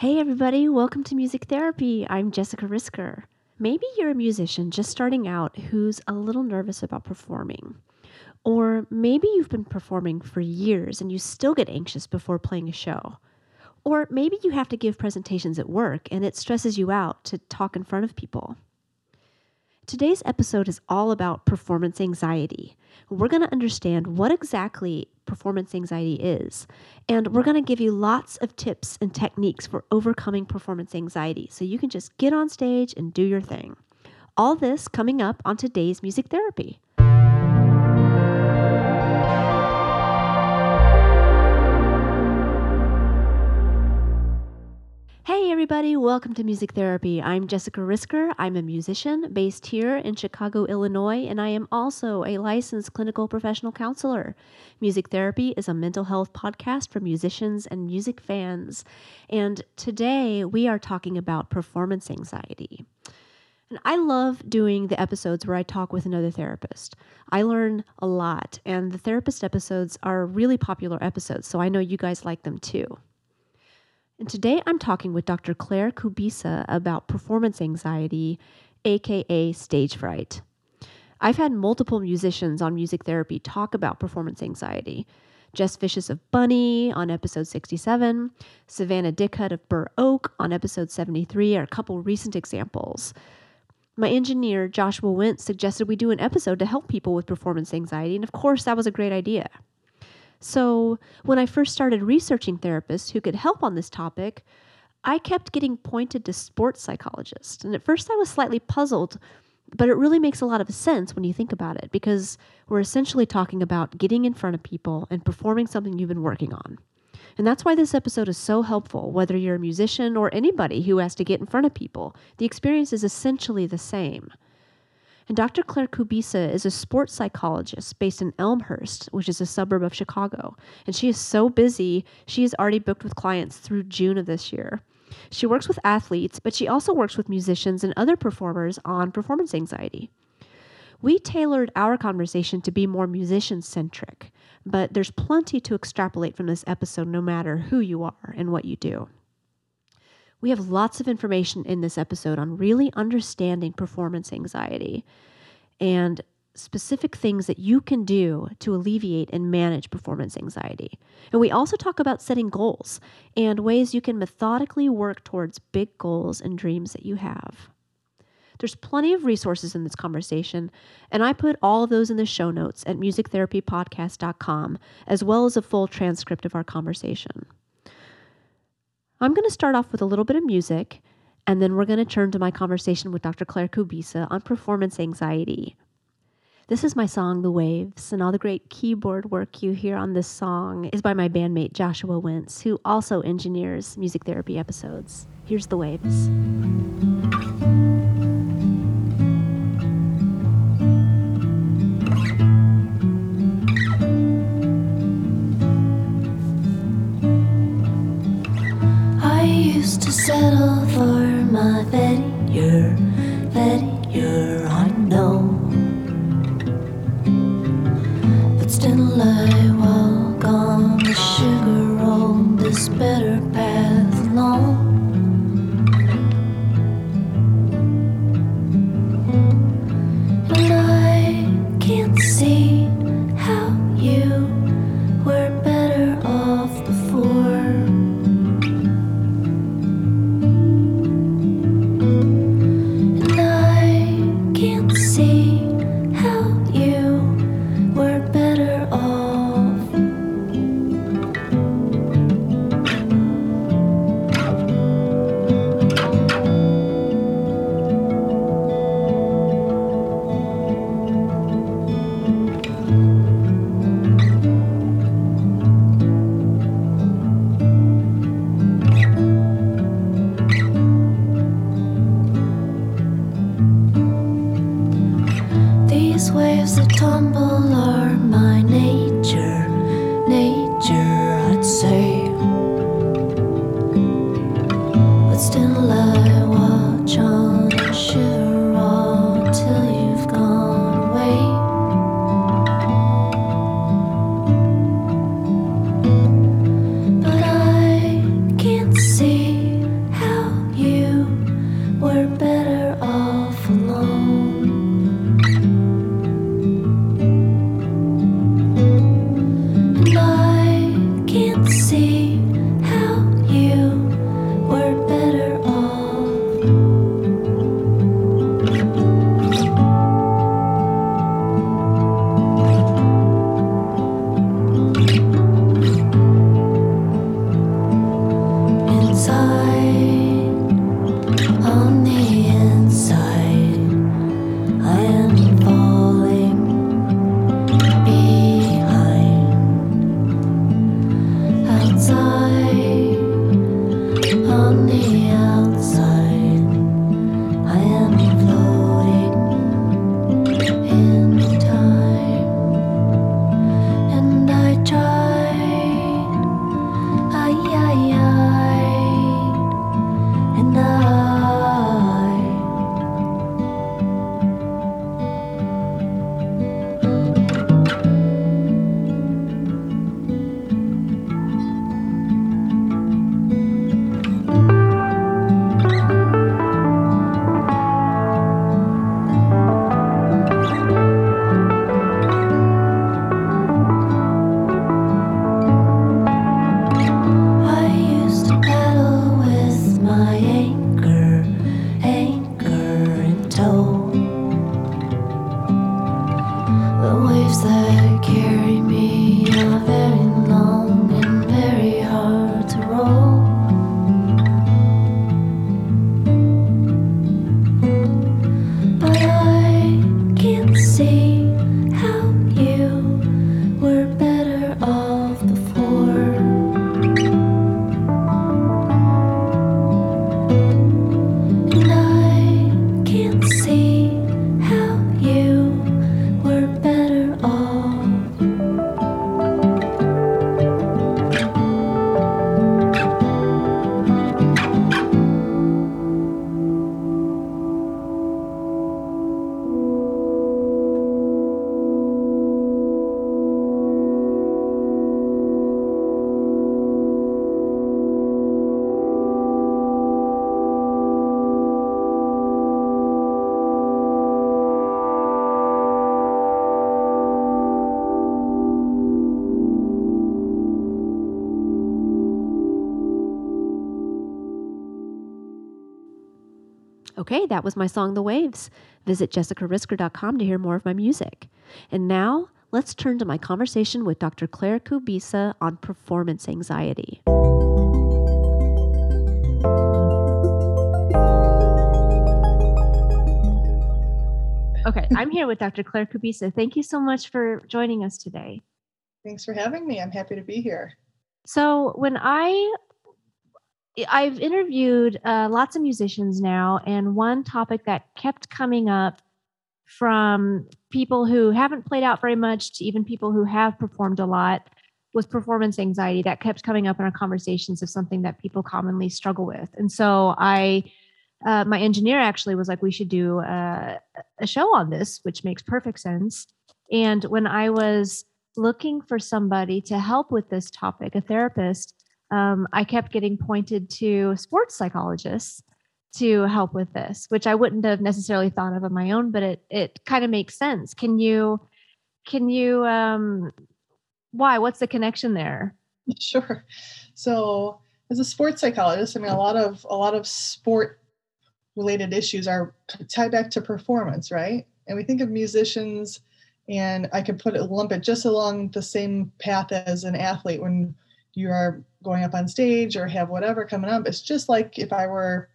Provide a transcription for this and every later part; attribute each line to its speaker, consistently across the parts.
Speaker 1: Hey, everybody, welcome to Music Therapy. I'm Jessica Risker. Maybe you're a musician just starting out who's a little nervous about performing. Or maybe you've been performing for years and you still get anxious before playing a show. Or maybe you have to give presentations at work and it stresses you out to talk in front of people. Today's episode is all about performance anxiety. We're going to understand what exactly performance anxiety is, and we're going to give you lots of tips and techniques for overcoming performance anxiety so you can just get on stage and do your thing. All this coming up on today's music therapy. Hey, everybody, welcome to Music Therapy. I'm Jessica Risker. I'm a musician based here in Chicago, Illinois, and I am also a licensed clinical professional counselor. Music Therapy is a mental health podcast for musicians and music fans. And today we are talking about performance anxiety. And I love doing the episodes where I talk with another therapist. I learn a lot, and the therapist episodes are really popular episodes, so I know you guys like them too. And today I'm talking with Dr. Claire Kubisa about performance anxiety, aka stage fright. I've had multiple musicians on music therapy talk about performance anxiety. Jess Viscius of Bunny on episode 67, Savannah Dickhut of Burr Oak on episode 73 are a couple recent examples. My engineer, Joshua Wentz, suggested we do an episode to help people with performance anxiety, and of course, that was a great idea. So, when I first started researching therapists who could help on this topic, I kept getting pointed to sports psychologists. And at first, I was slightly puzzled, but it really makes a lot of sense when you think about it because we're essentially talking about getting in front of people and performing something you've been working on. And that's why this episode is so helpful, whether you're a musician or anybody who has to get in front of people. The experience is essentially the same. And Dr. Claire Kubisa is a sports psychologist based in Elmhurst, which is a suburb of Chicago. And she is so busy, she is already booked with clients through June of this year. She works with athletes, but she also works with musicians and other performers on performance anxiety. We tailored our conversation to be more musician centric, but there's plenty to extrapolate from this episode no matter who you are and what you do. We have lots of information in this episode on really understanding performance anxiety and specific things that you can do to alleviate and manage performance anxiety. And we also talk about setting goals and ways you can methodically work towards big goals and dreams that you have. There's plenty of resources in this conversation, and I put all of those in the show notes at musictherapypodcast.com, as well as a full transcript of our conversation. I'm going to start off with a little bit of music, and then we're going to turn to my conversation with Dr. Claire Kubisa on performance anxiety. This is my song, The Waves, and all the great keyboard work you hear on this song is by my bandmate Joshua Wentz, who also engineers music therapy episodes. Here's The Waves.
Speaker 2: Settle for my very year, very that
Speaker 3: was my song The Waves. Visit jessicarisker.com to hear more of my music. And now, let's turn to my conversation with Dr. Claire Kubisa on performance anxiety. Okay, I'm here with Dr. Claire Kubisa. Thank you so much for joining us today.
Speaker 4: Thanks for having me. I'm happy to be here.
Speaker 3: So, when I I've interviewed uh, lots of musicians now, and one topic that kept coming up from people who haven't played out very much to even people who have performed a lot was performance anxiety that kept coming up in our conversations of something that people commonly struggle with. And so I, uh, my engineer actually was like, we should do a, a show on this, which makes perfect sense. And when I was looking for somebody to help with this topic, a therapist, um, I kept getting pointed to sports psychologists to help with this, which I wouldn't have necessarily thought of on my own, but it it kind of makes sense. Can you can you um why? What's the connection there?
Speaker 4: Sure. So as a sports psychologist, I mean a lot of a lot of sport related issues are tied back to performance, right? And we think of musicians and I could put it lump it just along the same path as an athlete when you are going up on stage or have whatever coming up. It's just like if I were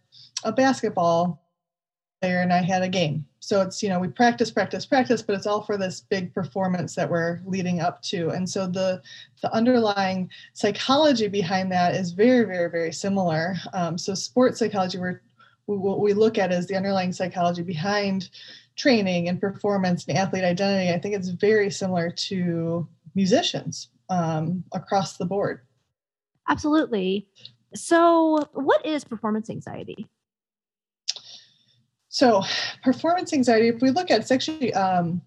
Speaker 4: a basketball player and I had a game. So it's, you know, we practice, practice, practice, but it's all for this big performance that we're leading up to. And so the the underlying psychology behind that is very, very, very similar. Um, so sports psychology, we're, what we look at is the underlying psychology behind training and performance and athlete identity. I think it's very similar to musicians um, across the board.
Speaker 3: Absolutely. So, what is performance anxiety?
Speaker 4: So, performance anxiety, if we look at it's actually um,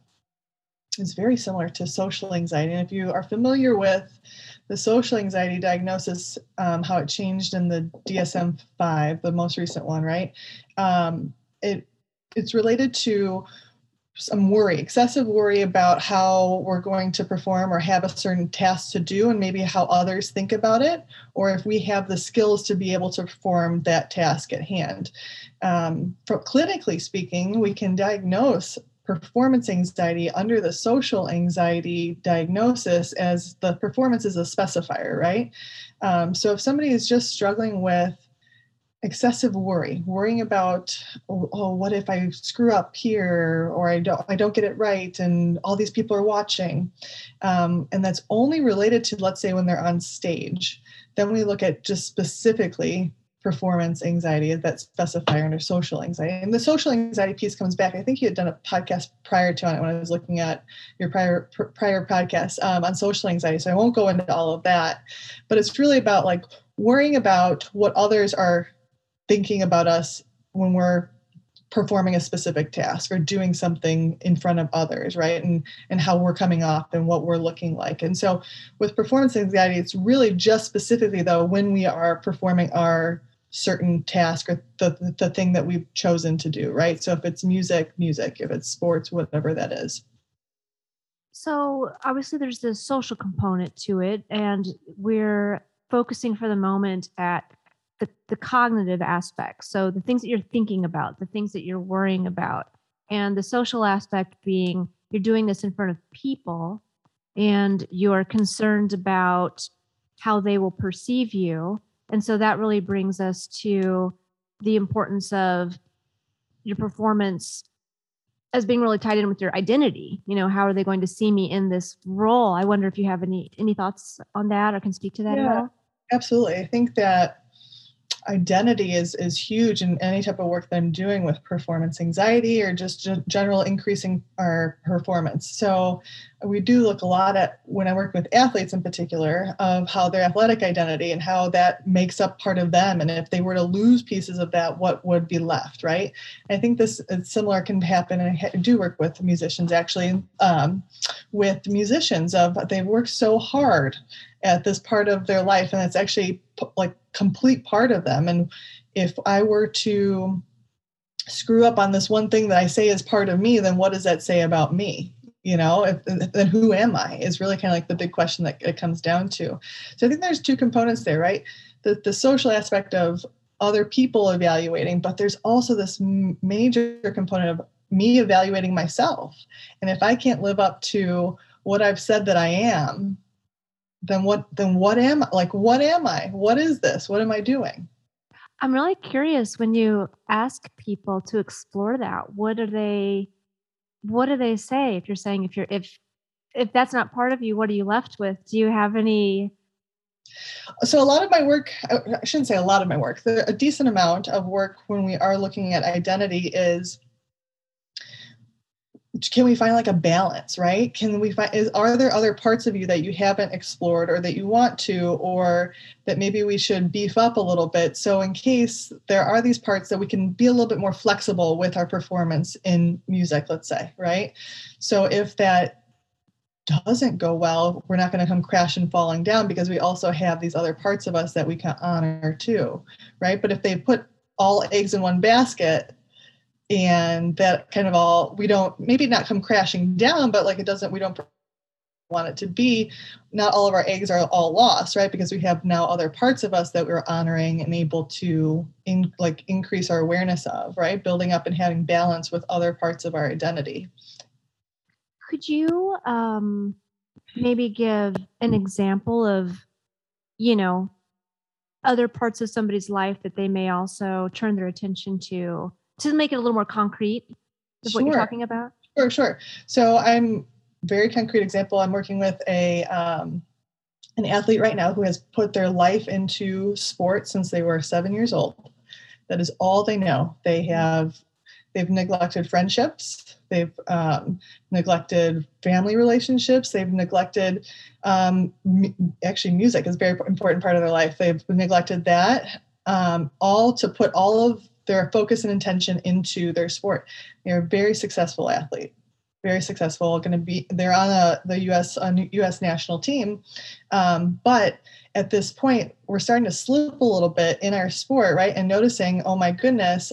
Speaker 4: is very similar to social anxiety. And if you are familiar with the social anxiety diagnosis, um, how it changed in the DSM 5, the most recent one, right? Um, it it's related to some worry, excessive worry about how we're going to perform or have a certain task to do, and maybe how others think about it, or if we have the skills to be able to perform that task at hand. Um, clinically speaking, we can diagnose performance anxiety under the social anxiety diagnosis as the performance is a specifier, right? Um, so if somebody is just struggling with excessive worry worrying about oh, oh, what if i screw up here or i don't i don't get it right and all these people are watching um, and that's only related to let's say when they're on stage then we look at just specifically performance anxiety that specifier under social anxiety. And the social anxiety piece comes back. I think you had done a podcast prior to it when I was looking at your prior prior podcast um, on social anxiety. So I won't go into all of that, but it's really about like worrying about what others are thinking about us when we're performing a specific task or doing something in front of others right? And and how we're coming off and what we're looking like. And so with performance anxiety it's really just specifically though when we are performing our certain task or the, the thing that we've chosen to do right? So if it's music music. If it's sports whatever that is.
Speaker 3: So obviously there's the social component to it and we're focusing for the moment at the, the cognitive aspects so the things that you're thinking about the things that you're worrying about and the social aspect being you're doing this in front of people and you're concerned about how they will perceive you and so that really brings us to the importance of your performance as being really tied in with your identity. You know, how are they going to see me in this role? I wonder if you have any any thoughts on that or can speak to that
Speaker 4: yeah,
Speaker 3: at all.
Speaker 4: Absolutely. I think that identity is is huge in any type of work that I'm doing with performance anxiety or just g- general increasing our performance. So we do look a lot at when I work with athletes in particular of how their athletic identity and how that makes up part of them and if they were to lose pieces of that what would be left right i think this is similar can happen and i do work with musicians actually um, with musicians of they've worked so hard at this part of their life and it's actually like complete part of them. And if i were to screw up on this one thing that i say is part of me then what does that say about me? You know if, then who am i is really kind of like the big question that it comes down to. So i think there's two components there right? The, the social aspect of other people evaluating but there's also this major component of me evaluating myself. And if i can't live up to what i've said that i am then what then what am I like what am i? What is this? What am i doing?
Speaker 3: I'm really curious when you ask people to explore that what are they what do they say? If you're saying if you're if if that's not part of you what are you left with? Do you have any
Speaker 4: so a lot of my work i shouldn't say a lot of my work the, a decent amount of work when we are looking at identity is can we find like a balance right? Can we find is are there other parts of you that you haven't explored or that you want to or that maybe we should beef up a little bit? So in case there are these parts that we can be a little bit more flexible with our performance in music let's say right? So if that doesn't go well we're not going to come crashing falling down because we also have these other parts of us that we can honor too right? But if they put all eggs in one basket and that kind of all we don't maybe not come crashing down but like it doesn't we don't want it to be not all of our eggs are all lost right? Because we have now other parts of us that we're honoring and able to in, like increase our awareness of right? Building up and having balance with other parts of our identity.
Speaker 3: Could you um maybe give an example of you know other parts of somebody's life that they may also turn their attention to to make it a little more concrete of sure. what you're talking about?
Speaker 4: Sure, sure. So I'm very concrete example. I'm working with a um, an athlete right now who has put their life into sports since they were seven years old. That is all they know. They have they've neglected friendships. They've um, neglected family relationships. They've neglected um, m- actually music is a very important part of their life. They've neglected that um, all to put all of their focus and intention into their sport. They're a very successful athlete, very successful. Going to be they're on a, the U.S. U.S. national team, um, but at this point we're starting to slip a little bit in our sport, right? And noticing, oh my goodness,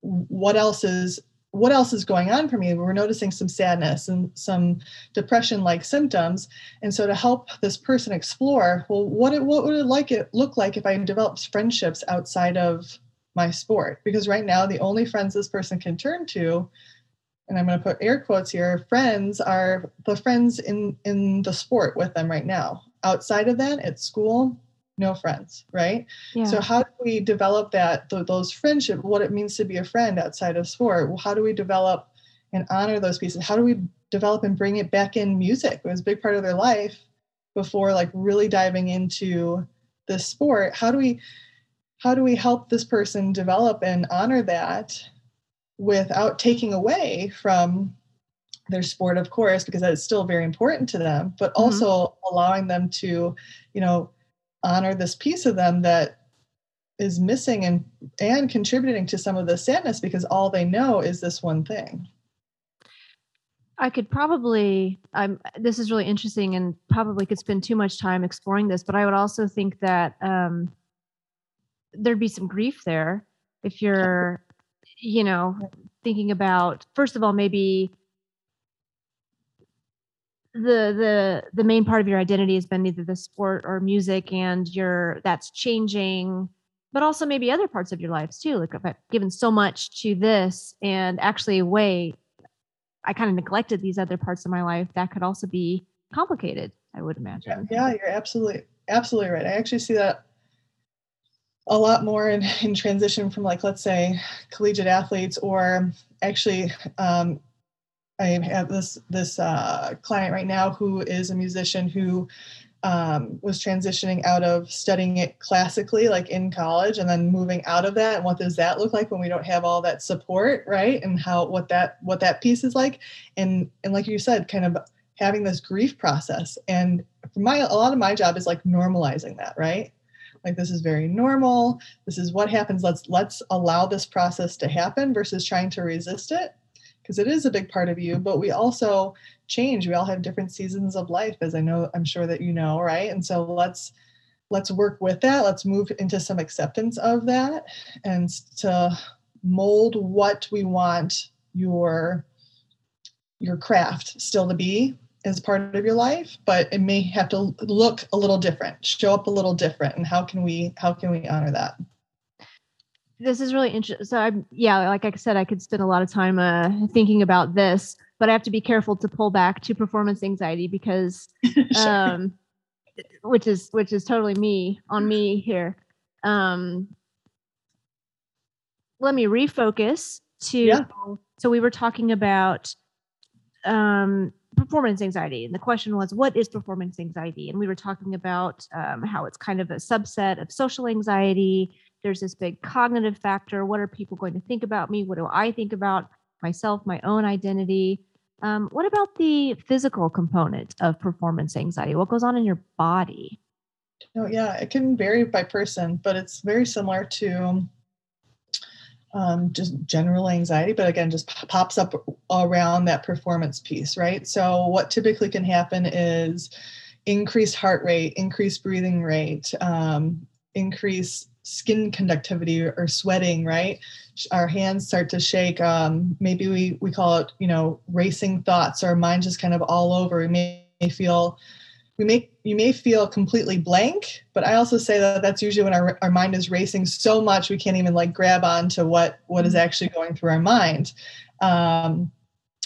Speaker 4: what else is what else is going on for me? We're noticing some sadness and some depression-like symptoms. And so to help this person explore, well, what it, what would it like it look like if I developed friendships outside of my sport. Because right now the only friends this person can turn to and i'm going to put air quotes here friends are the friends in in the sport with them right now. Outside of that at school no friends right? Yeah. so how do we develop that th- those friendship what it means to be a friend outside of sport? Well, how do we develop and honor those pieces? How do we develop and bring it back in music? It was a big part of their life before like really diving into the sport. How do we how do we help this person develop and honor that without taking away from their sport of course because that is still very important to them but mm-hmm. also mm-hmm. allowing them to you know honor this piece of them that is missing and and contributing to some of the sadness because all they know is this one thing
Speaker 3: i could probably i'm this is really interesting and probably could spend too much time exploring this but i would also think that um there'd be some grief there if you're you know thinking about first of all maybe the the the main part of your identity has been either the sport or music and you're that's changing but also maybe other parts of your lives too like i've given so much to this and actually wait i kind of neglected these other parts of my life that could also be complicated i would imagine.
Speaker 4: Yeah, yeah you're absolutely absolutely right. I actually see that a lot more in, in transition from like let's say collegiate athletes or actually um, I have this this uh, client right now who is a musician who um, was transitioning out of studying it classically, like in college, and then moving out of that. And what does that look like when we don't have all that support, right? And how what that what that piece is like, and and like you said, kind of having this grief process. And for my a lot of my job is like normalizing that, right? Like this is very normal. This is what happens. Let's let's allow this process to happen versus trying to resist it because it is a big part of you. But we also change. We all have different seasons of life as i know i'm sure that you know right? And so let's let's work with that. Let's move into some acceptance of that and to mold what we want your your craft still to be as part of your life but it may have to look a little different show up a little different and how can we how can we honor that
Speaker 3: this is really interesting. So I'm yeah, like I said, I could spend a lot of time uh, thinking about this, but I have to be careful to pull back to performance anxiety because, sure. um, which is which is totally me on me here. Um, let me refocus to. Yeah. So we were talking about um, performance anxiety, and the question was, what is performance anxiety? And we were talking about um, how it's kind of a subset of social anxiety there's this big cognitive factor. What are people going to think about me? What do I think about myself, my own identity? Um, what about the physical component of performance anxiety? What goes on in your body?
Speaker 4: Oh, yeah, it can vary by person, but it's very similar to um, just general anxiety, but again, just pops up around that performance piece, right? So, what typically can happen is increased heart rate, increased breathing rate, um, increase skin conductivity or sweating right? Our hands start to shake um, maybe we we call it you know racing thoughts. Our mind just kind of all over. We may feel we may you may feel completely blank but i also say that that's usually when our, our mind is racing so much we can't even like grab on to what what is mm-hmm. actually going through our mind. Um,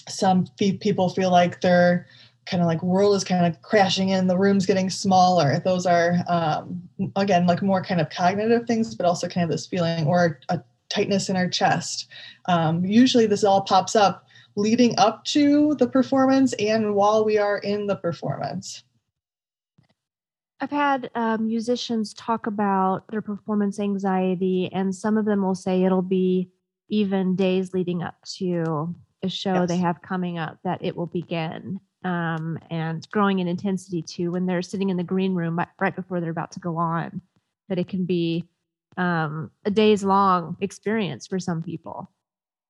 Speaker 4: some people feel like they're kind of like world is kind of crashing in the room's getting smaller. Those are um, again like more kind of cognitive things but also kind of this feeling or a tightness in our chest. Um, usually this all pops up leading up to the performance and while we are in the performance
Speaker 3: I've had uh, musicians talk about their performance anxiety, and some of them will say it'll be even days leading up to a show yes. they have coming up that it will begin um, and growing in intensity too when they're sitting in the green room right before they're about to go on that it can be um, a days long experience for some people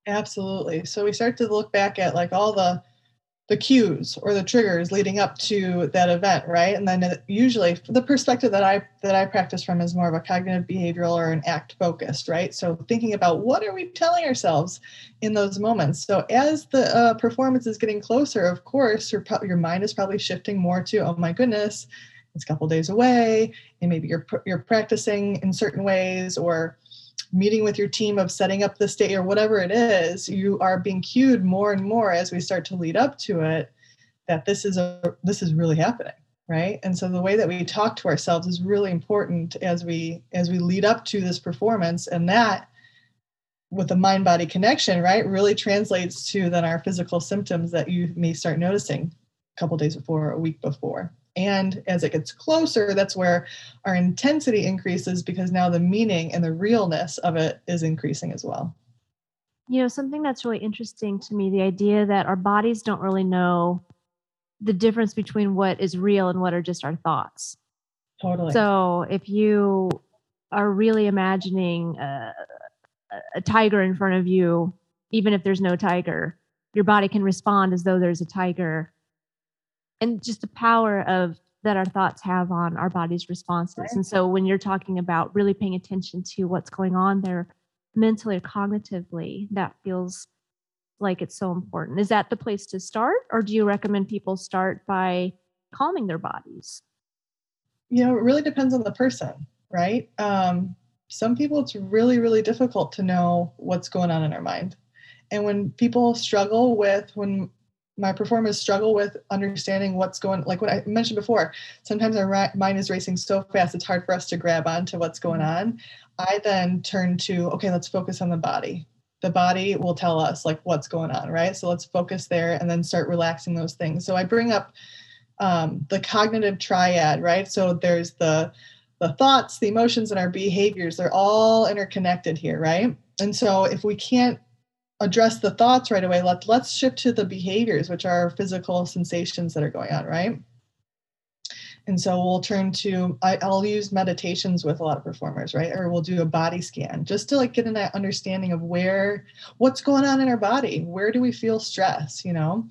Speaker 4: absolutely so we start to look back at like all the the cues or the triggers leading up to that event right? And then usually the perspective that i that i practice from is more of a cognitive behavioral or an act focused right? So thinking about what are we telling ourselves in those moments? So as the uh, performance is getting closer of course your, your mind is probably shifting more to oh my goodness it's a couple days away and maybe you're you're practicing in certain ways or meeting with your team of setting up the state or whatever it is, you are being cued more and more as we start to lead up to it that this is a this is really happening right? And so the way that we talk to ourselves is really important as we as we lead up to this performance. And that with the mind body connection right really translates to then our physical symptoms that you may start noticing a couple days before a week before And as it gets closer, that's where our intensity increases because now the meaning and the realness of it is increasing as well.
Speaker 3: You know, something that's really interesting to me the idea that our bodies don't really know the difference between what is real and what are just our thoughts.
Speaker 4: Totally.
Speaker 3: So if you are really imagining a, a tiger in front of you, even if there's no tiger, your body can respond as though there's a tiger. And just the power of that our thoughts have on our body's responses. Right. And so when you're talking about really paying attention to what's going on there mentally or cognitively, that feels like it's so important. Is that the place to start? Or do you recommend people start by calming their bodies?
Speaker 4: You know, it really depends on the person, right? Um, some people, it's really, really difficult to know what's going on in our mind. And when people struggle with, when my performers struggle with understanding what's going like what i mentioned before sometimes our mind is racing so fast it's hard for us to grab onto what's going mm-hmm. on. I then turn to okay let's focus on the body. The body will tell us like what's going on right? So let's focus there and then start relaxing those things. So i bring up um, the cognitive triad right? So there's the the thoughts the emotions and our behaviors they're all interconnected here right? And so if we can't address the thoughts right away. Let's let's shift to the behaviors which are physical sensations that are going on right? And so we'll turn to I, will use meditations with a lot of performers right? Or we'll do a body scan just to like get an understanding of where what's going on in our body. Where do we feel stress you know?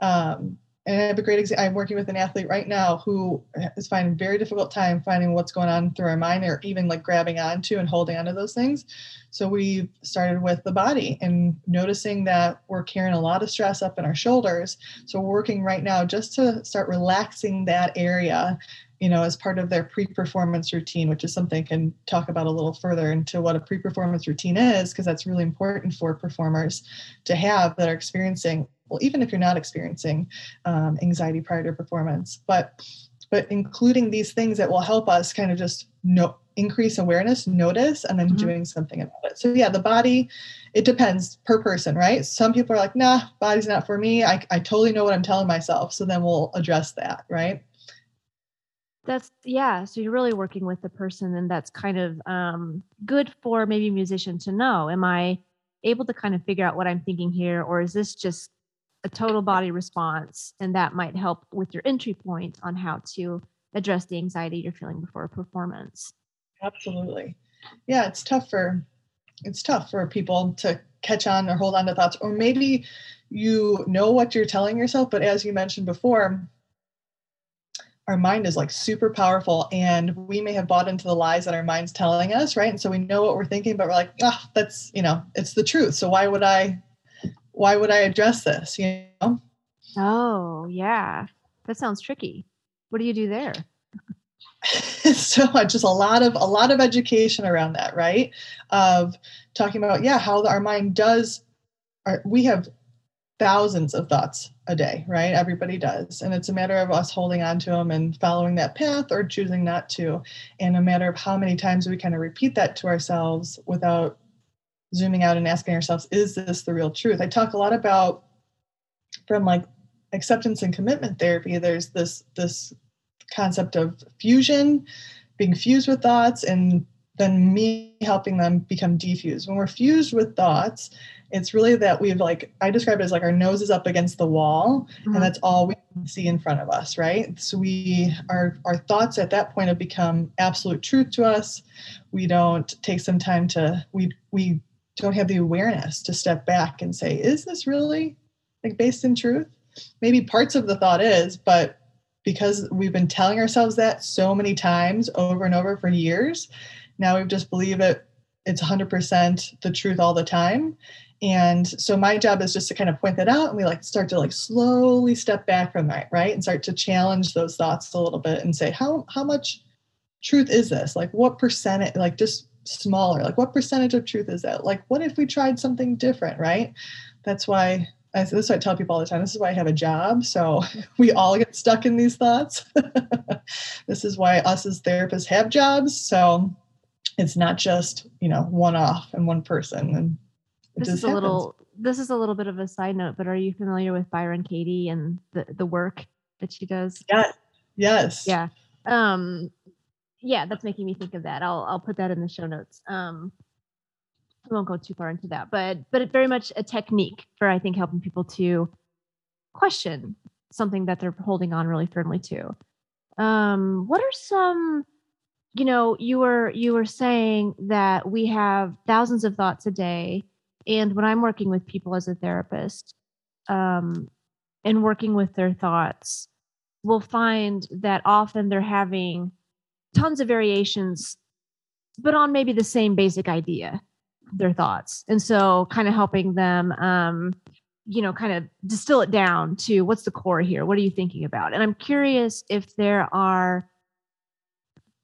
Speaker 4: Um, and I have a great example. I'm working with an athlete right now who is finding very difficult time finding what's going on through our mind or even like grabbing onto and holding onto those things. So we've started with the body and noticing that we're carrying a lot of stress up in our shoulders. So we're working right now just to start relaxing that area, you know, as part of their pre-performance routine, which is something I can talk about a little further into what a pre-performance routine is, because that's really important for performers to have that are experiencing well, even if you're not experiencing um, anxiety prior to performance, but but including these things that will help us kind of just know increase awareness, notice, and then mm-hmm. doing something about it. So yeah, the body, it depends per person, right? Some people are like, nah, body's not for me. I, I totally know what I'm telling myself. So then we'll address that, right?
Speaker 3: That's yeah. So you're really working with the person, and that's kind of um, good for maybe a musician to know. Am I able to kind of figure out what I'm thinking here, or is this just a total body response, and that might help with your entry point on how to address the anxiety you're feeling before a performance.
Speaker 4: Absolutely. Yeah, it's tough for it's tough for people to catch on or hold on to thoughts or maybe you know what you're telling yourself but as you mentioned before our mind is like super powerful and we may have bought into the lies that our mind's telling us right and so we know what we're thinking but we're like ah oh, that's you know it's the truth so why would i why would I address this? You know?
Speaker 3: Oh, yeah. That sounds tricky. What do you do there?
Speaker 4: so just a lot of a lot of education around that, right? Of talking about yeah, how our mind does. Our, we have thousands of thoughts a day, right? Everybody does, and it's a matter of us holding on to them and following that path or choosing not to, and a matter of how many times we kind of repeat that to ourselves without zooming out and asking ourselves, is this the real truth? I talk a lot about from like acceptance and commitment therapy, there's this this concept of fusion, being fused with thoughts, and then me helping them become defused. When we're fused with thoughts, it's really that we've like I describe it as like our nose is up against the wall, mm-hmm. and that's all we see in front of us, right? So we our our thoughts at that point have become absolute truth to us. We don't take some time to we we don't have the awareness to step back and say, is this really like based in truth? Maybe parts of the thought is, but because we've been telling ourselves that so many times over and over for years, now we just believe it it's 100% the truth all the time. And so my job is just to kind of point that out and we like start to like slowly step back from that, right? And start to challenge those thoughts a little bit and say, how how much truth is this? Like what percent like just smaller like what percentage of truth is that like what if we tried something different right that's why I, this is what I tell people all the time. This is why I have a job. So we all get stuck in these thoughts. this is why us as therapists have jobs. So it's not just, you know, one off and one person. And
Speaker 3: this is a happens. little this is a little bit of a side note, but are you familiar with Byron Katie and the, the work that she does?
Speaker 4: Yeah. Yes.
Speaker 3: Yeah. Um, yeah, that's making me think of that. I'll I'll put that in the show notes. Um, I won't go too far into that, but but it's very much a technique for I think helping people to question something that they're holding on really firmly to. Um, what are some you know you were you were saying that we have thousands of thoughts a day and when i'm working with people as a therapist um, and working with their thoughts we'll find that often they're having tons of variations but on maybe the same basic idea their thoughts. And so kind of helping them um, you know kind of distill it down to what's the core here? What are you thinking about? And i'm curious if there are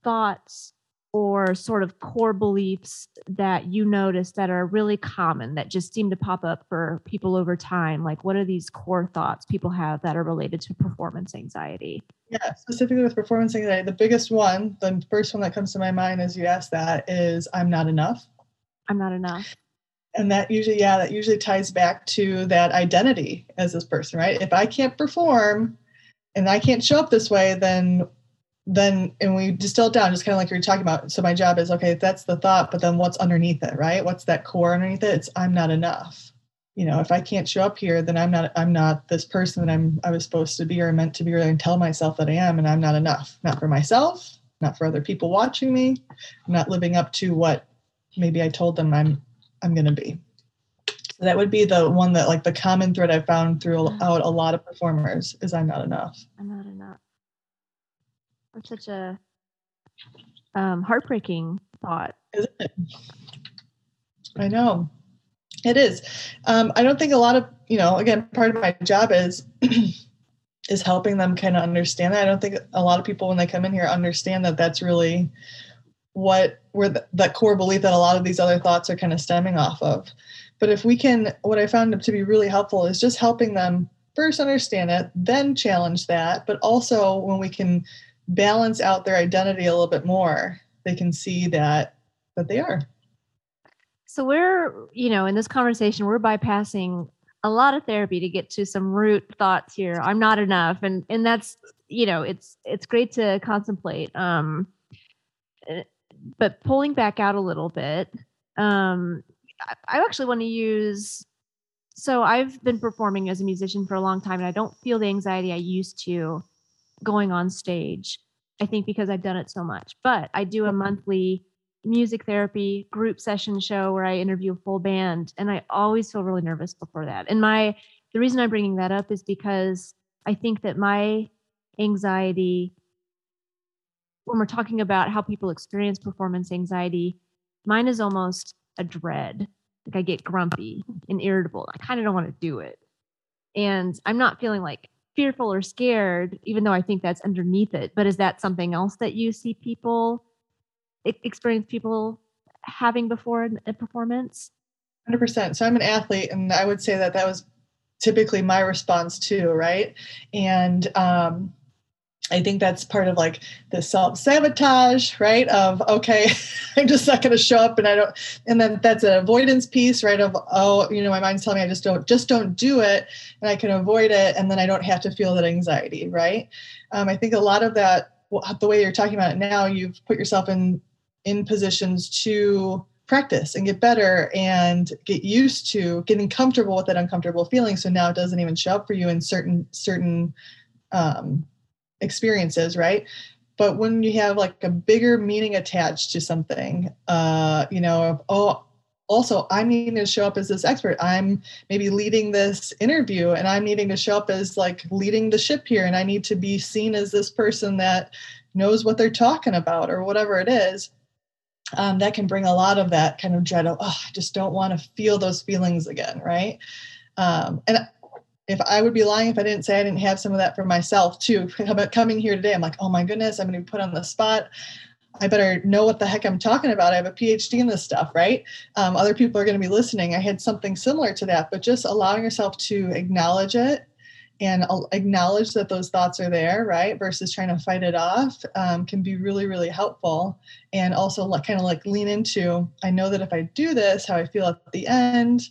Speaker 3: thoughts or sort of core beliefs that you notice that are really common that just seem to pop up for people over time? Like, what are these core thoughts people have that are related to performance anxiety?
Speaker 4: Yeah, specifically with performance anxiety, the biggest one, the first one that comes to my mind as you ask that is I'm not enough.
Speaker 3: I'm not enough.
Speaker 4: And that usually, yeah, that usually ties back to that identity as this person, right? If I can't perform and I can't show up this way, then then and we distill it down just kind of like you are talking about. So my job is okay that's the thought but then what's underneath it right? What's that core underneath it? It's i'm not enough. You know if i can't show up here then i'm not i'm not this person that i'm i was supposed to be or meant to be or I tell myself that i am and i'm not enough. Not for myself not for other people watching me i'm not living up to what maybe i told them i'm i'm going to be. So that would be the one that like the common thread i found throughout mm-hmm. a lot of performers is i'm not enough.
Speaker 3: I'm not enough that's such a um, heartbreaking thought.
Speaker 4: I know. It is. Um, I don't think a lot of, you know, again, part of my job is is helping them kind of understand that. I don't think a lot of people when they come in here understand that that's really what where the, that core belief that a lot of these other thoughts are kind of stemming off of. But if we can, what I found to be really helpful is just helping them first understand it, then challenge that. But also when we can balance out their identity a little bit more, they can see that that they are.
Speaker 3: So we're, you know, in this conversation, we're bypassing a lot of therapy to get to some root thoughts here. I'm not enough, and and that's you know, it's it's great to contemplate. Um, eh, but pulling back out a little bit, um, I, I actually want to use. So I've been performing as a musician for a long time, and I don't feel the anxiety I used to going on stage. I think because I've done it so much. But I do a monthly music therapy group session show where I interview a full band, and I always feel really nervous before that. And my the reason I'm bringing that up is because I think that my anxiety, when we're talking about how people experience performance anxiety, mine is almost a dread. Like I get grumpy and irritable. I kind of don't want to do it. And I'm not feeling like fearful or scared, even though I think that's underneath it. But is that something else that you see people experience people having before a performance?
Speaker 4: 100%. So I'm an athlete, and I would say that that was typically my response too, right? And um, I think that's part of like the self sabotage, right? Of, okay, I'm just not going to show up and I don't, and then that's an avoidance piece, right? Of, oh, you know, my mind's telling me I just don't, just don't do it and I can avoid it. And then I don't have to feel that anxiety, right? Um, I think a lot of that, the way you're talking about it now, you've put yourself in, in positions to practice and get better and get used to getting comfortable with that uncomfortable feeling. So now it doesn't even show up for you in certain, certain, um, experiences, right? But when you have like a bigger meaning attached to something, uh, you know, oh, also I'm needing to show up as this expert. I'm maybe leading this interview and I'm needing to show up as like leading the ship here and I need to be seen as this person that knows what they're talking about or whatever it is. Um, that can bring a lot of that kind of dread of, oh, I just don't want to feel those feelings again, right? Um, and if I would be lying if I didn't say I didn't have some of that for myself too. Coming here today, I'm like, oh my goodness, I'm going to be put on the spot. I better know what the heck I'm talking about. I have a PhD in this stuff, right? Um, other people are going to be listening. I had something similar to that, but just allowing yourself to acknowledge it and acknowledge that those thoughts are there, right? Versus trying to fight it off um, can be really, really helpful. And also, like, kind of like lean into I know that if I do this, how I feel at the end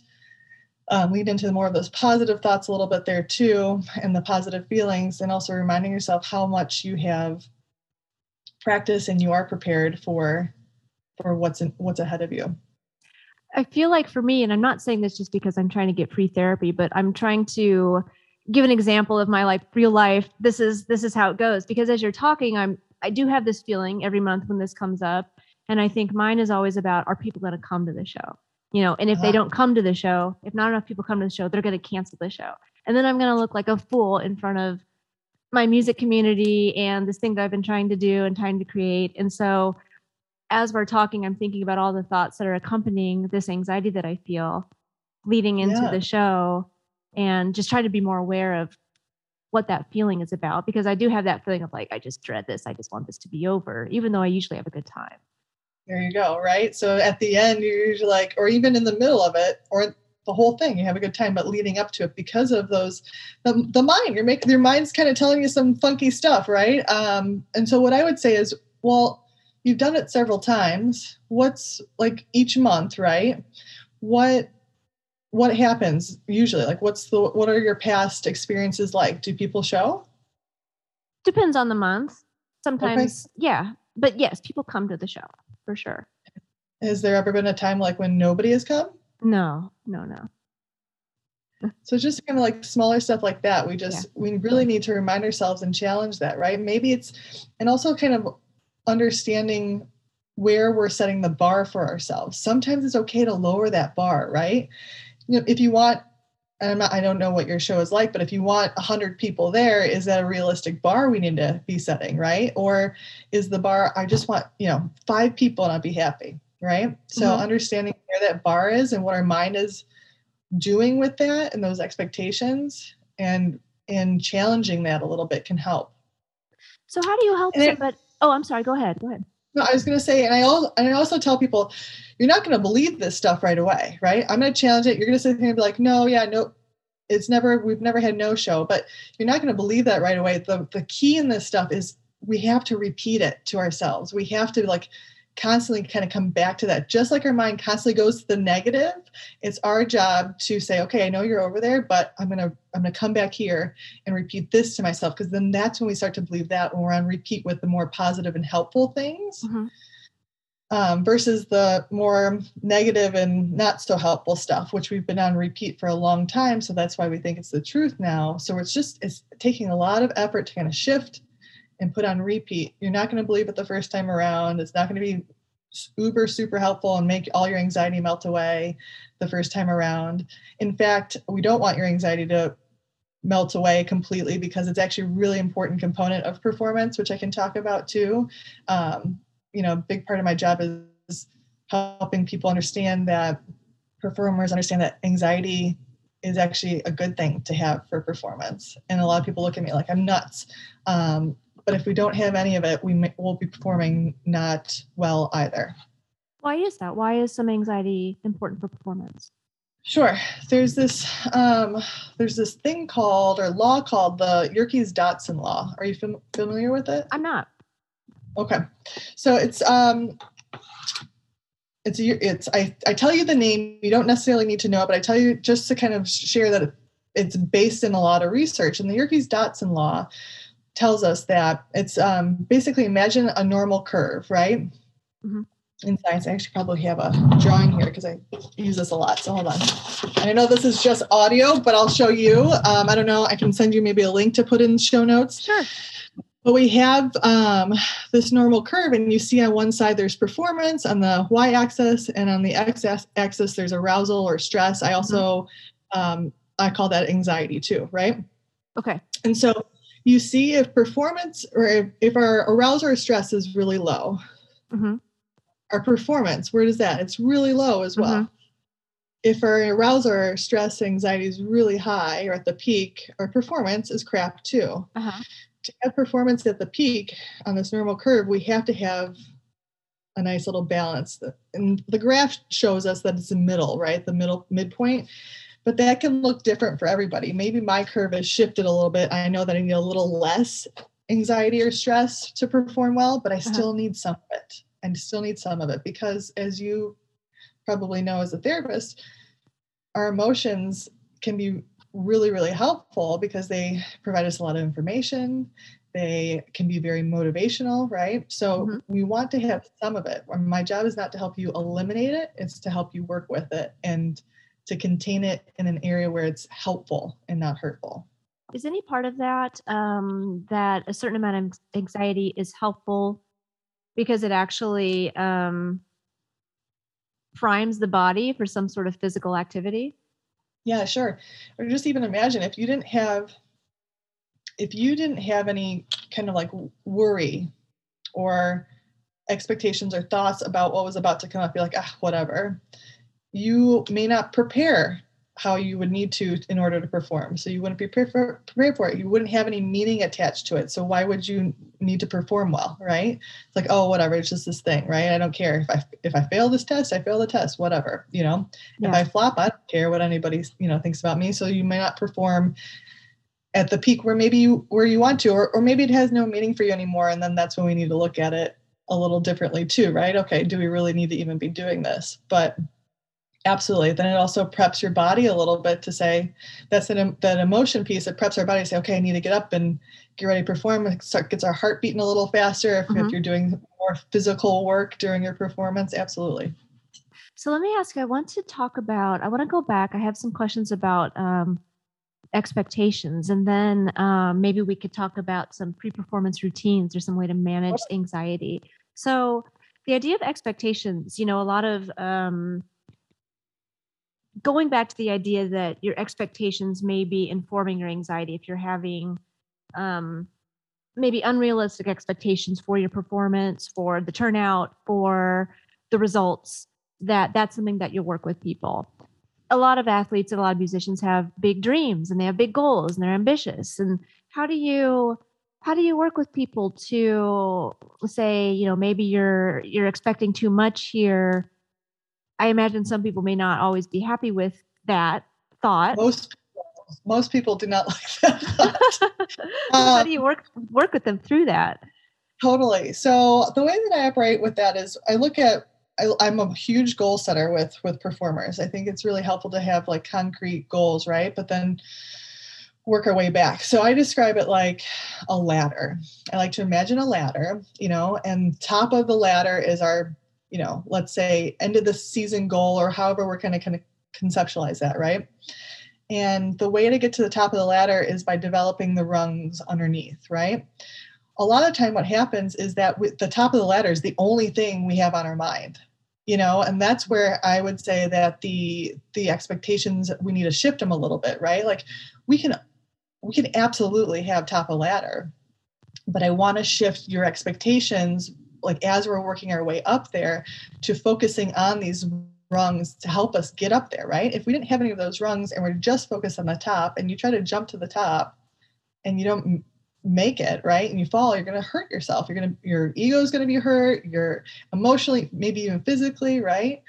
Speaker 4: um, lead into more of those positive thoughts a little bit there too, and the positive feelings, and also reminding yourself how much you have practice and you are prepared for for what's in, what's ahead of you.
Speaker 3: I feel like for me, and I'm not saying this just because I'm trying to get free therapy, but I'm trying to give an example of my life, real life. This is this is how it goes. Because as you're talking, I'm I do have this feeling every month when this comes up, and I think mine is always about are people going to come to the show? You know, and if they
Speaker 4: Uh-huh.
Speaker 3: don't come to the show, if not enough people come to the show, they're going to cancel the show, and then I'm going to look like a fool in front of my music community and this thing that I've been trying to do and trying to create. And so as we're talking, I'm thinking about all the thoughts that are accompanying this anxiety that I feel leading into
Speaker 4: Yeah.
Speaker 3: the show and just try to be more aware of what that feeling is about because I do have that feeling of like, I just dread this. I just want this to be over, even though I usually have a good time.
Speaker 4: There you go, right? So at the end, you're usually like, or even in the middle of it, or the whole thing, you have a good time, but leading up to it because of those, the, the mind, you're making your mind's kind of telling you some funky stuff, right? Um, and so what I would say is, well, you've done it several times. What's like each month, right? What what happens usually? Like, what's the what are your past experiences like? Do people show?
Speaker 3: Depends on the month. Sometimes, yeah. But yes, people come to the show for sure.
Speaker 4: Has there ever been a time like when nobody has come?
Speaker 3: No, no, no.
Speaker 4: So just kind of like smaller stuff like that. We just we really need to remind ourselves and challenge that, right? Maybe it's and also kind of understanding where we're setting the bar for ourselves. Sometimes it's okay to lower that bar, right? You know, if you want I'm not, I don't know what your show is like, but if you want 100 people there, is that a realistic bar we need to be setting, right? Or is the bar, I just want, you know, five people and I'll be happy, right? So
Speaker 3: Mhm.
Speaker 4: understanding where that bar is and what our mind is doing with that and those expectations and and challenging that a little bit can help.
Speaker 3: So how do you help somebody? Oh, I'm sorry. Go ahead. Go ahead.
Speaker 4: No, I was going to say, and I also, and I also tell people, you're not going to believe this stuff right away, right? I'm going to challenge it. You're going to sit here and be like, no, yeah, no, it's never, we've never had no show, but you're not going to believe that right away. The, the key in this stuff is we have to repeat it to ourselves. We have to like constantly kind of come back to that. Just like our mind constantly goes to the negative, it's our job to say, okay, I know you're over there, but I'm going to, I'm to come back here and repeat this to myself. Cause then that's when we start to believe that when we're on repeat with the more positive and helpful things
Speaker 3: Mhm.
Speaker 4: um, versus the more negative and not so helpful stuff, which we've been on repeat for a long time. So that's why we think it's the truth now. So it's just it's taking a lot of effort to kind of shift and put on repeat. You're not going to believe it the first time around. It's not going to be uber super helpful and make all your anxiety melt away the first time around. In fact, we don't want your anxiety to melt away completely because it's actually a really important component of performance, which I can talk about too. Um, you know, a big part of my job is helping people understand that performers understand that anxiety is actually a good thing to have for performance. And a lot of people look at me like I'm nuts. Um, but if we don't have any of it, we may, will be performing not well either.
Speaker 3: Why is that? Why is some anxiety important for performance?
Speaker 4: Sure. There's this um, there's this thing called or law called the Yerkes Dodson law. Are you fam- familiar with it?
Speaker 3: I'm not.
Speaker 4: Okay, so it's um, it's it's I I tell you the name. You don't necessarily need to know it, but I tell you just to kind of share that it's based in a lot of research. And the Yerkes Dodson law tells us that it's um, basically imagine a normal curve, right?
Speaker 3: Mhm.
Speaker 4: In science, I actually probably have a drawing here because I use this a lot. So hold on. And I know this is just audio, but I'll show you. Um, I don't know. I can send you maybe a link to put in the show notes.
Speaker 3: Sure.
Speaker 4: But we have um, this normal curve, and you see on one side there's performance on the y axis, and on the x axis there's arousal or stress. I also um, I call that anxiety too, right?
Speaker 3: Okay.
Speaker 4: And so you see if performance or if, if our arousal or stress is really low,
Speaker 3: hmm
Speaker 4: our performance, where does that? It's really low as well.
Speaker 3: Mhm.
Speaker 4: If our arousal or stress anxiety is really high or at the peak, our performance is crap too.
Speaker 3: Uh-huh.
Speaker 4: To have performance at the peak on this normal curve, we have to have a nice little balance. And the graph shows us that it's the middle, right? The middle midpoint. But that can look different for everybody. Maybe my curve has shifted a little bit. I know that I need a little less anxiety or stress to perform well, but I still need some of it. I still need some of it because, as you probably know as a therapist, our emotions can be really, really helpful because they provide us a lot of information. They can be very motivational, right? So
Speaker 3: Mhm.
Speaker 4: we want to have some of it. My job is not to help you eliminate it, it's to help you work with it and to contain it in an area where it's helpful and not hurtful.
Speaker 3: Is any part of that um, that a certain amount of anxiety is helpful because it actually um, primes the body for some sort of physical activity?
Speaker 4: Yeah, sure. Or just even imagine if you didn't have if you didn't have any kind of like worry or expectations or thoughts about what was about to come up, you're like, ah, whatever. You may not prepare how you would need to in order to perform. So you wouldn't be prepared for, prepared for it. You wouldn't have any meaning attached to it. So why would you need to perform well, right? It's like, oh, whatever. It's just this thing, right? I don't care if I if I fail this test, I fail the test, whatever. You know, if I flop, I don't care what anybody you know thinks about me. So you may not perform at the peak where maybe you where you want to, or or maybe it has no meaning for you anymore. And then that's when we need to look at it a little differently too, right? Okay, do we really need to even be doing this? But absolutely then it also preps your body a little bit to say that's an that emotion piece it preps our body to say okay i need to get up and get ready to perform it start, gets our heart beating a little faster if,
Speaker 3: Mhm.
Speaker 4: if you're doing more physical work during your performance absolutely
Speaker 3: So let me ask you, I want to talk about, I want to go back. I have some questions about um, expectations, and then um, maybe we could talk about some pre performance routines or some way to manage anxiety. So, the idea of expectations, you know, a lot of um, going back to the idea that your expectations may be informing your anxiety if you're having um, maybe unrealistic expectations for your performance, for the turnout, for the results that that's something that you'll work with people. A lot of athletes and a lot of musicians have big dreams and they have big goals and they're ambitious. And how do you how do you work with people to say, you know, maybe you're you're expecting too much here? I imagine some people may not always be happy with that thought.
Speaker 4: most most people do not like that thought.
Speaker 3: how
Speaker 4: Uh,
Speaker 3: do you work work with them through that?
Speaker 4: Totally. So the way that I operate with that is I look at I, I'm a huge goal setter with with performers. I think it's really helpful to have like concrete goals, right? But then work our way back. So I describe it like a ladder. I like to imagine a ladder, you know, and top of the ladder is our, you know, let's say end of the season goal or however we're kind of kind of conceptualize that, right? And the way to get to the top of the ladder is by developing the rungs underneath, right? a lot of time what happens is that with the top of the ladder is the only thing we have on our mind you know and that's where i would say that the the expectations we need to shift them a little bit right like we can we can absolutely have top of ladder but i want to shift your expectations like as we're working our way up there to focusing on these rungs to help us get up there right? If we didn't have any of those rungs and we're just focused on the top and you try to jump to the top and you don't make it right and you fall you're going to hurt yourself. You're going to your ego is going to be hurt you're emotionally maybe even physically right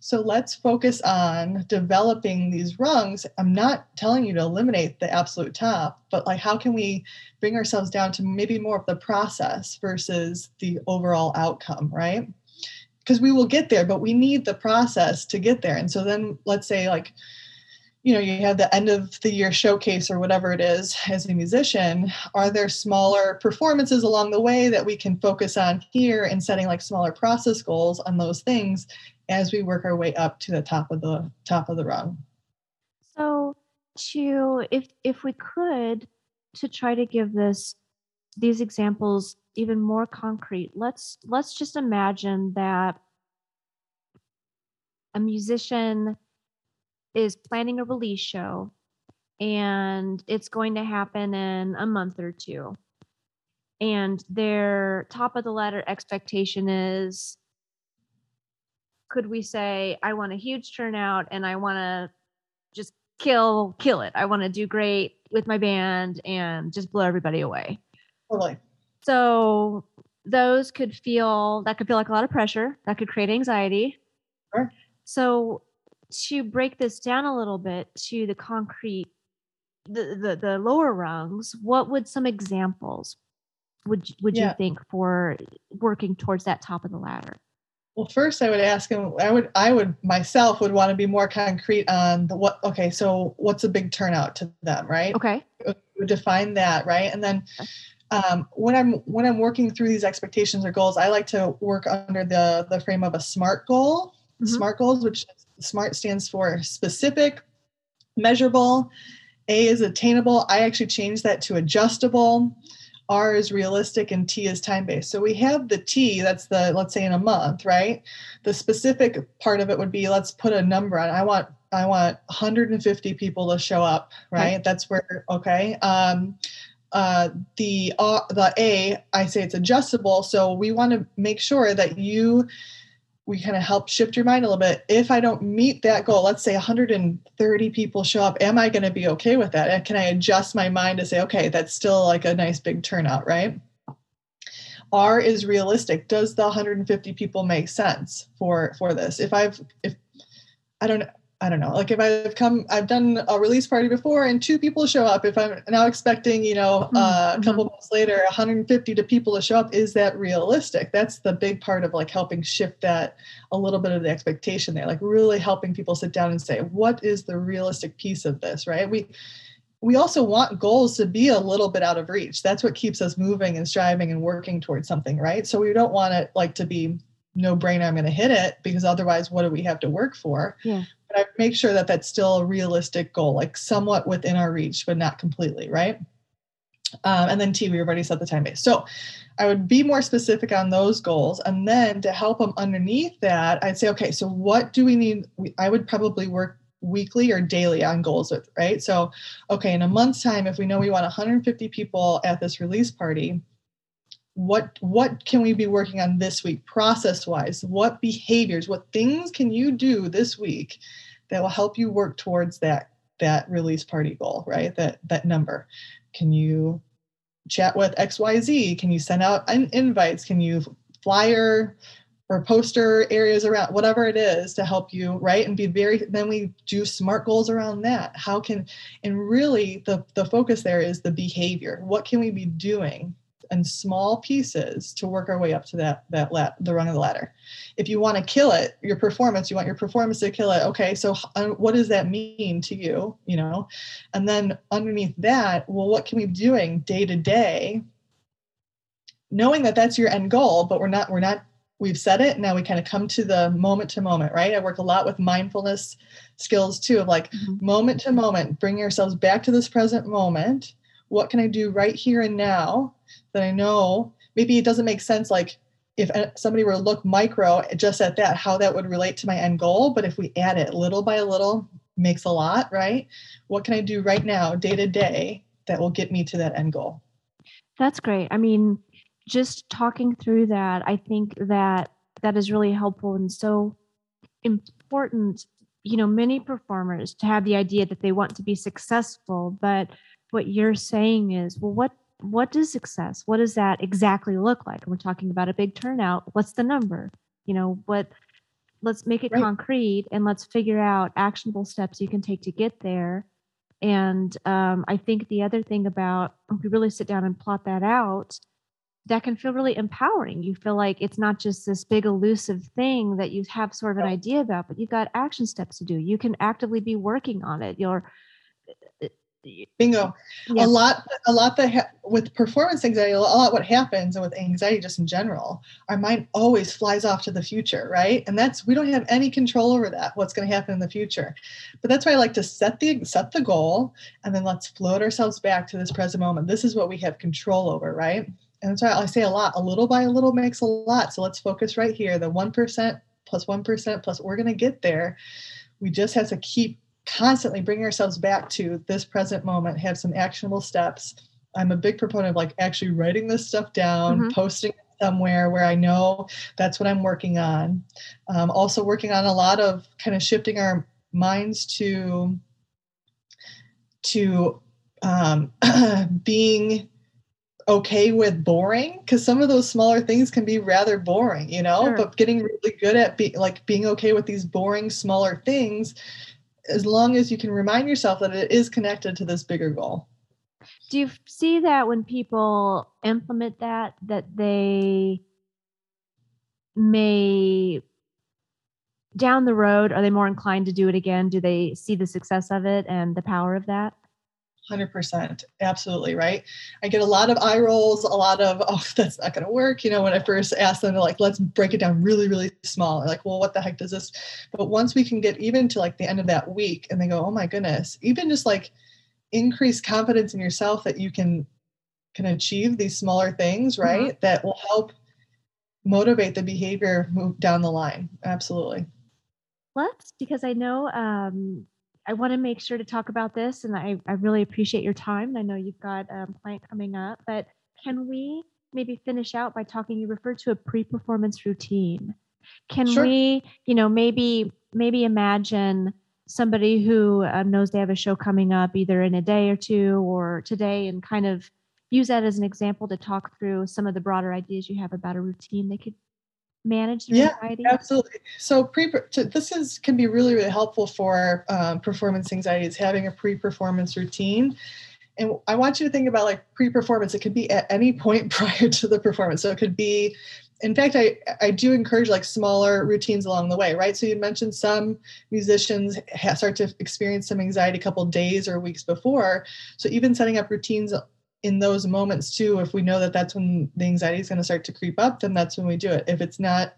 Speaker 4: so let's focus on developing these rungs. I'm not telling you to eliminate the absolute top but like how can we bring ourselves down to maybe more of the process versus the overall outcome right? Because we will get there but we need the process to get there. And so then let's say like you know you have the end of the year showcase or whatever it is as a musician are there smaller performances along the way that we can focus on here and setting like smaller process goals on those things as we work our way up to the top of the top of the rung?
Speaker 3: So to if if we could to try to give this these examples even more concrete, let's let's just imagine that a musician is planning a release show and it's going to happen in a month or two. And their top of the ladder expectation is could we say I want a huge turnout and I want to just kill kill it. I want to do great with my band and just blow everybody away.
Speaker 4: totally
Speaker 3: So those could feel that could feel like a lot of pressure. That could create anxiety.
Speaker 4: Sure.
Speaker 3: So to break this down a little bit to the concrete the the, the lower rungs, what would some examples would would
Speaker 4: Yeah.
Speaker 3: you think for working towards that top of the ladder?
Speaker 4: Well, first I would ask him. I would, I would myself would want to be more concrete on the what. Okay, so what's a big turnout to them, right?
Speaker 3: Okay.
Speaker 4: Would define that, right? And then um, when I'm when I'm working through these expectations or goals, I like to work under the the frame of a SMART goal. Mm-hmm. SMART goals, which SMART stands for specific, measurable. A is attainable. I actually changed that to adjustable. R is realistic and T is time based. So we have the T, that's the, let's say in a month, right? The specific part of it would be let's put a number on. I want I want 150 people to show up, right? Okay. That's where okay. Um, uh, the uh, the A, I say it's adjustable. So we want to make sure that you we kind of help shift your mind a little bit. If I don't meet that goal, let's say 130 people show up, am I going to be okay with that? And can I adjust my mind to say, okay, that's still like a nice big turnout, right? R is realistic. Does the 150 people make sense for for this? If I've if I don't I don't know, like if I've come, I've done a release party before and two people show up. If I'm now expecting, you know, mm-hmm. uh, a couple mm-hmm. months later, 150 to people to show up, is that realistic? That's the big part of like helping shift that a little bit of the expectation there, like really helping people sit down and say, what is the realistic piece of this, right? We, we also want goals to be a little bit out of reach. That's what keeps us moving and striving and working towards something, right? So we don't want it like to be no brainer i'm going to hit it because otherwise what do we have to work for
Speaker 3: yeah
Speaker 4: but I make sure that that's still a realistic goal, like somewhat within our reach, but not completely, right? Um, and then T, we already set the time base. So I would be more specific on those goals. And then to help them underneath that, I'd say, okay, so what do we need? I would probably work weekly or daily on goals with, right? So, okay, in a month's time, if we know we want 150 people at this release party, what what can we be working on this week process wise what behaviors what things can you do this week that will help you work towards that that release party goal right? That that number. Can you chat with xyz can you send out invites? Can you flyer or poster areas around whatever it is to help you right? And be very then we do smart goals around that. How can and really the the focus there is the behavior. What can we be doing in small pieces to work our way up to that that the rung of the ladder. If you want to kill it, your performance, you want your performance to kill it. Okay, so uh, what does that mean to you? You know, and then underneath that, well, what can we be doing day to day? Knowing that that's your end goal, but we're not we're not we've said it now we kind of come to the moment to moment right i work a lot with mindfulness skills too of like mm-hmm. moment to moment bring yourselves back to this present moment what can i do right here and now that I know maybe it doesn't make sense like if somebody were to look micro just at that how that would relate to my end goal. But if we add it little by little makes a lot right? What can i do right now day to day that will get me to that end goal?
Speaker 3: That's great. I mean just talking through that i think that that is really helpful and so important. You know many performers to have the idea that they want to be successful but what you're saying is well what what does success what does that exactly look like? We're talking about a big turnout. What's the number? You know what let's make it right. concrete and let's figure out actionable steps you can take to get there. And um, i think the other thing about if we really sit down and plot that out that can feel really empowering. You feel like it's not just this big elusive thing that you have sort of an idea about but you've got action steps to do. You can actively be working on it. You're
Speaker 4: bingo. A lot a lot that ha- with performance anxiety a lot what happens and with anxiety just in general our mind always flies off to the future right? And that's we don't have any control over that what's going to happen in the future. But that's why i like to set the set the goal and then let's float ourselves back to this present moment. This is what we have control over right? And that's why i say a lot a little by a little makes a lot. So let's focus right here the 1% plus 1 plus we're going to get there. We just have to keep constantly bringing ourselves back to this present moment, have some actionable steps. I'm a big proponent of like actually writing this stuff down, mm-hmm. posting somewhere where I know that's what I'm working on. Um, also, working on a lot of kind of shifting our minds to to um, being okay with boring because some of those smaller things can be rather boring you know sure. but getting really good at be, like being okay with these boring smaller things as long as you can remind yourself that it is connected to this bigger goal.
Speaker 3: Do you see that when people implement that, that they may down the road are they more inclined to do it again do they see the success of it and the power of that
Speaker 4: 100% absolutely right i get a lot of eye rolls a lot of oh that's not going to work you know when i first ask them to like let's break it down really really small like well what the heck does this but once we can get even to like the end of that week and they go oh my goodness even just like increase confidence in yourself that you can can achieve these smaller things mm-hmm. right mm-hmm. that will help motivate the behavior move down the line absolutely
Speaker 3: let's because i know um, i want to make sure to talk about this and I, I really appreciate your time i know you've got a um, plant coming up but can we maybe finish out by talking you referred to a pre-performance routine can sure. we you know maybe maybe imagine somebody who um, knows they have a show coming up either in a day or two or today and kind of use that as an example to talk through some of the broader ideas you have about a routine they could manage their
Speaker 4: yeah, anxiety? Absolutely. So pre this is can be really really helpful for um, performance anxiety is having a pre-performance routine. And I want you to think about like pre-performance. It could be at any point prior to the performance. So it could be in fact, I, I do encourage like smaller routines along the way, right? So you mentioned some musicians start to experience some anxiety a couple days or weeks before. So even setting up routines in those moments too if we know that that's when the anxiety is going to start to creep up then that's when we do it. If it's not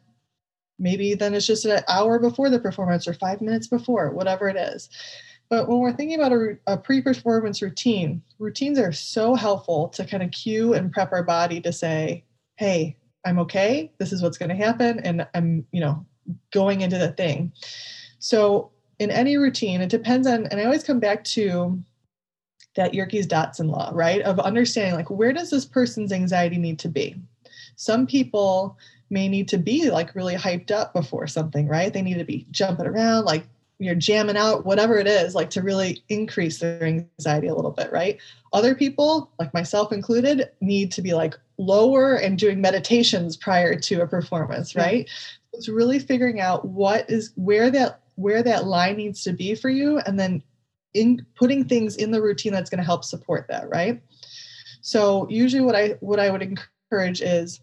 Speaker 4: maybe then it's just an hour before the performance or five minutes before whatever it is. But when we're thinking about a, a pre-performance routine routines are so helpful to kind of cue and prep our body to say hey i'm okay. This is what's going to happen and i'm you know going into the thing. So in any routine it depends on and i always come back to that Yerkes Dodson law, right? Of understanding like where does this person's anxiety need to be? Some people may need to be like really hyped up before something, right? They need to be jumping around, like you're jamming out, whatever it is, like to really increase their anxiety a little bit, right? Other people, like myself included, need to be like lower and doing meditations prior to a performance, right? It's really figuring out what is where that where that line needs to be for you and then in putting things in the routine that's going to help support that right? So usually what i what i would encourage is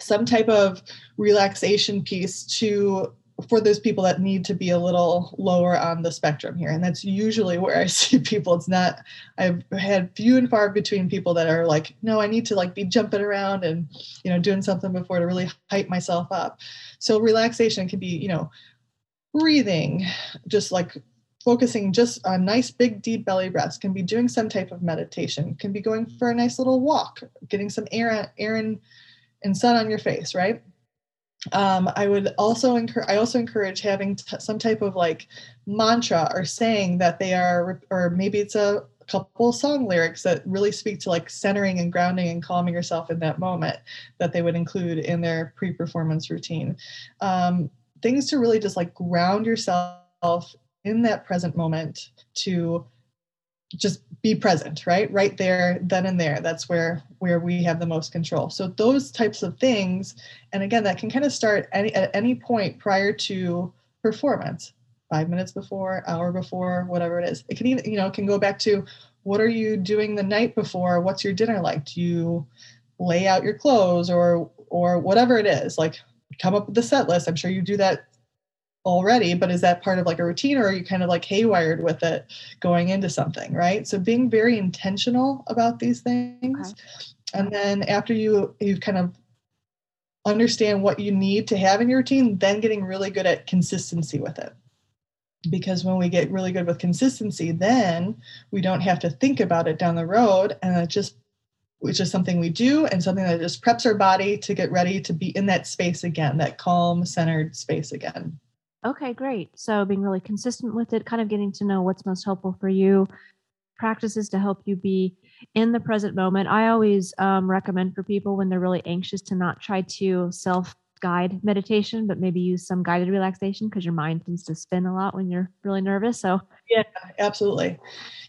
Speaker 4: some type of relaxation piece to for those people that need to be a little lower on the spectrum here. And that's usually where i see people. It's not i've had few and far between people that are like no i need to like be jumping around and you know doing something before to really hype myself up. So relaxation can be you know breathing just like focusing just on nice big deep belly breaths can be doing some type of meditation can be going for a nice little walk getting some air air and, and sun on your face right? Um, i would also encourage i also encourage having t- some type of like mantra or saying that they are or maybe it's a couple song lyrics that really speak to like centering and grounding and calming yourself in that moment that they would include in their pre-performance routine. Um, things to really just like ground yourself in that present moment to just be present right? Right there then and there. That's where where we have the most control. So those types of things and again that can kind of start any at any point prior to performance. Five minutes before hour before whatever it is. It can even you know can go back to what are you doing the night before? What's your dinner like? Do you lay out your clothes or or whatever it is? Like come up with the set list. I'm sure you do that already, but is that part of like a routine or are you kind of like haywired with it going into something, right? So being very intentional about these things. Okay. And then after you you kind of understand what you need to have in your routine, then getting really good at consistency with it. Because when we get really good with consistency, then we don't have to think about it down the road and it just which is something we do and something that just preps our body to get ready to be in that space again, that calm, centered space again.
Speaker 3: Okay, great. So being really consistent with it, kind of getting to know what's most helpful for you, practices to help you be in the present moment. I always um, recommend for people when they're really anxious to not try to self guide meditation, but maybe use some guided relaxation because your mind tends to spin a lot when you're really nervous. So,
Speaker 4: yeah, absolutely.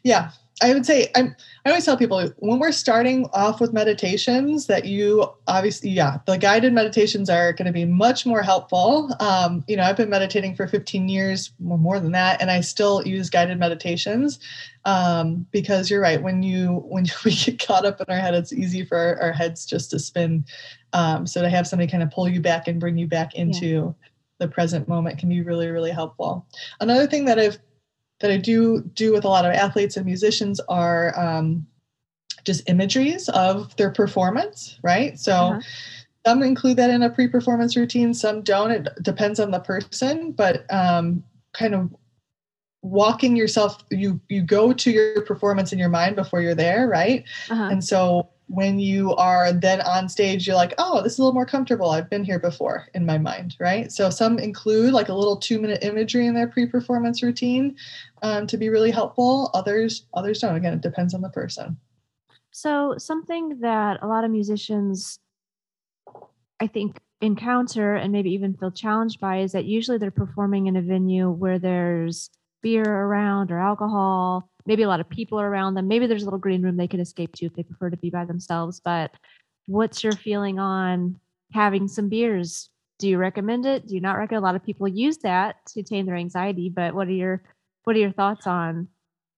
Speaker 4: Yeah. I would say I'm, I always tell people when we're starting off with meditations that you obviously, yeah, the guided meditations are going to be much more helpful. Um, you know, I've been meditating for 15 years, or more than that, and I still use guided meditations um, because you're right. When you when we get caught up in our head, it's easy for our, our heads just to spin. Um, so to have somebody kind of pull you back and bring you back into yeah. the present moment can be really really helpful. Another thing that I've that I do do with a lot of athletes and musicians are um, just imageries of their performance, right? So uh-huh. some include that in a pre-performance routine, some don't. It depends on the person, but um, kind of walking yourself you you go to your performance in your mind before you're there right uh-huh. and so when you are then on stage, you're like, oh, this is a little more comfortable. I've been here before in my mind, right? So some include like a little two minute imagery in their pre-performance routine um, to be really helpful. Others, others don't. Again, it depends on the person.
Speaker 3: So something that a lot of musicians, I think, encounter and maybe even feel challenged by is that usually they're performing in a venue where there's beer around or alcohol maybe a lot of people are around them. Maybe there's a little green room they can escape to if they prefer to be by themselves. But what's your feeling on having some beers? Do you recommend it? Do you not recommend? A lot of people use that to tame their anxiety. But what are your what are your thoughts on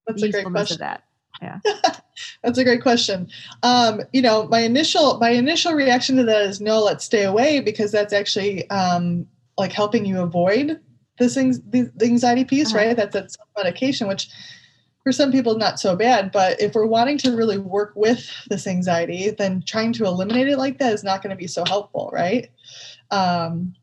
Speaker 4: That's a great question.
Speaker 3: of that? Yeah.
Speaker 4: That's a great question. Um, you know, my initial my initial reaction to that is no, let's stay away because that's actually um, like helping you avoid this things the anxiety piece, uh-huh. right? That's that medication, which for some people not so bad but if we're wanting to really work with this anxiety then trying to eliminate it like that is not going to be so helpful right? Um,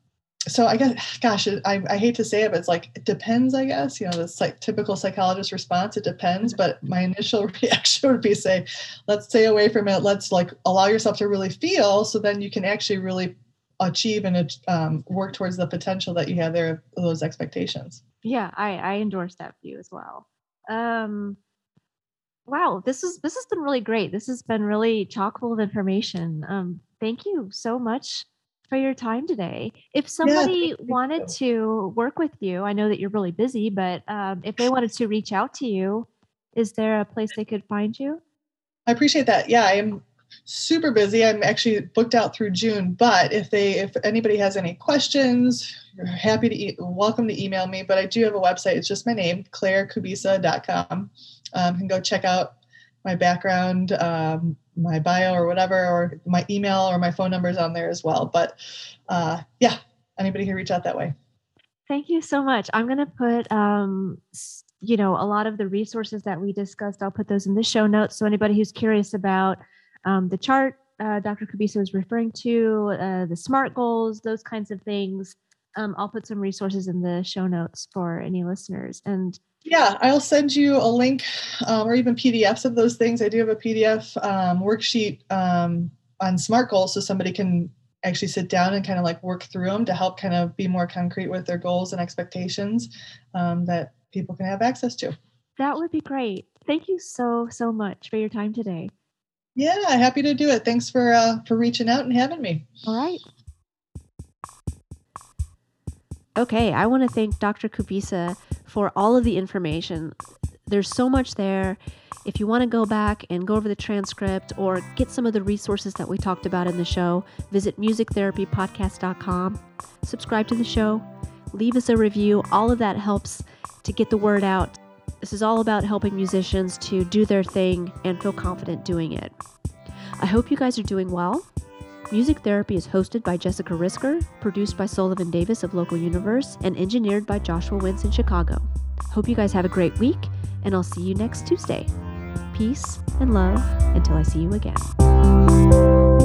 Speaker 4: so i guess gosh I, I hate to say it but it's like it depends i guess you know the like typical psychologist response it depends but my initial reaction would be say let's stay away from it. Let's like allow yourself to really feel so then you can actually really achieve and um, work towards the potential that you have there those expectations.
Speaker 3: Yeah i i endorse that view as well um, wow, this is this has been really great. This has been really chock full of information. Um, thank you so much for your time today. If somebody yeah, wanted to work with you, I know that you're really busy, but um, if they wanted to reach out to you, is there a place they could find you?
Speaker 4: I appreciate that. Yeah, I am super busy. I'm actually booked out through June, but if they if anybody has any questions, you're happy to welcome to email me. But I do have a website. It's just my name, clairekubisa.com. Um, can go check out my background, um, my bio or whatever, or my email or my phone number is on there as well. But uh, yeah, anybody can reach out that way.
Speaker 3: Thank you so much. I'm going to put um, you know a lot of the resources that we discussed i'll put those in the show notes so anybody who's curious about um, the chart uh, Dr. Kubisa was referring to, uh, the SMART goals, those kinds of things. Um, I'll put some resources in the show notes for any listeners. And
Speaker 4: yeah, I'll send you a link um, or even PDFs of those things. I do have a PDF um, worksheet um, on SMART goals so somebody can actually sit down and kind of like work through them to help kind of be more concrete with their goals and expectations um, that people can have access to.
Speaker 3: That would be great. Thank you so, so much for your time today.
Speaker 4: Yeah, happy to do it. Thanks for uh, for reaching out and having me.
Speaker 3: All right. Okay, I want to thank Dr. Kubisa for all of the information. There's so much there. If you want to go back and go over the transcript or get some of the resources that we talked about in the show, visit musictherapypodcast.com. Subscribe to the show, leave us a review. All of that helps to get the word out this is all about helping musicians to do their thing and feel confident doing it. I hope you guys are doing well. Music Therapy is hosted by Jessica Risker, produced by Sullivan Davis of Local Universe, and engineered by Joshua Wentz in Chicago. Hope you guys have a great week, and I'll see you next Tuesday. Peace and love until I see you again.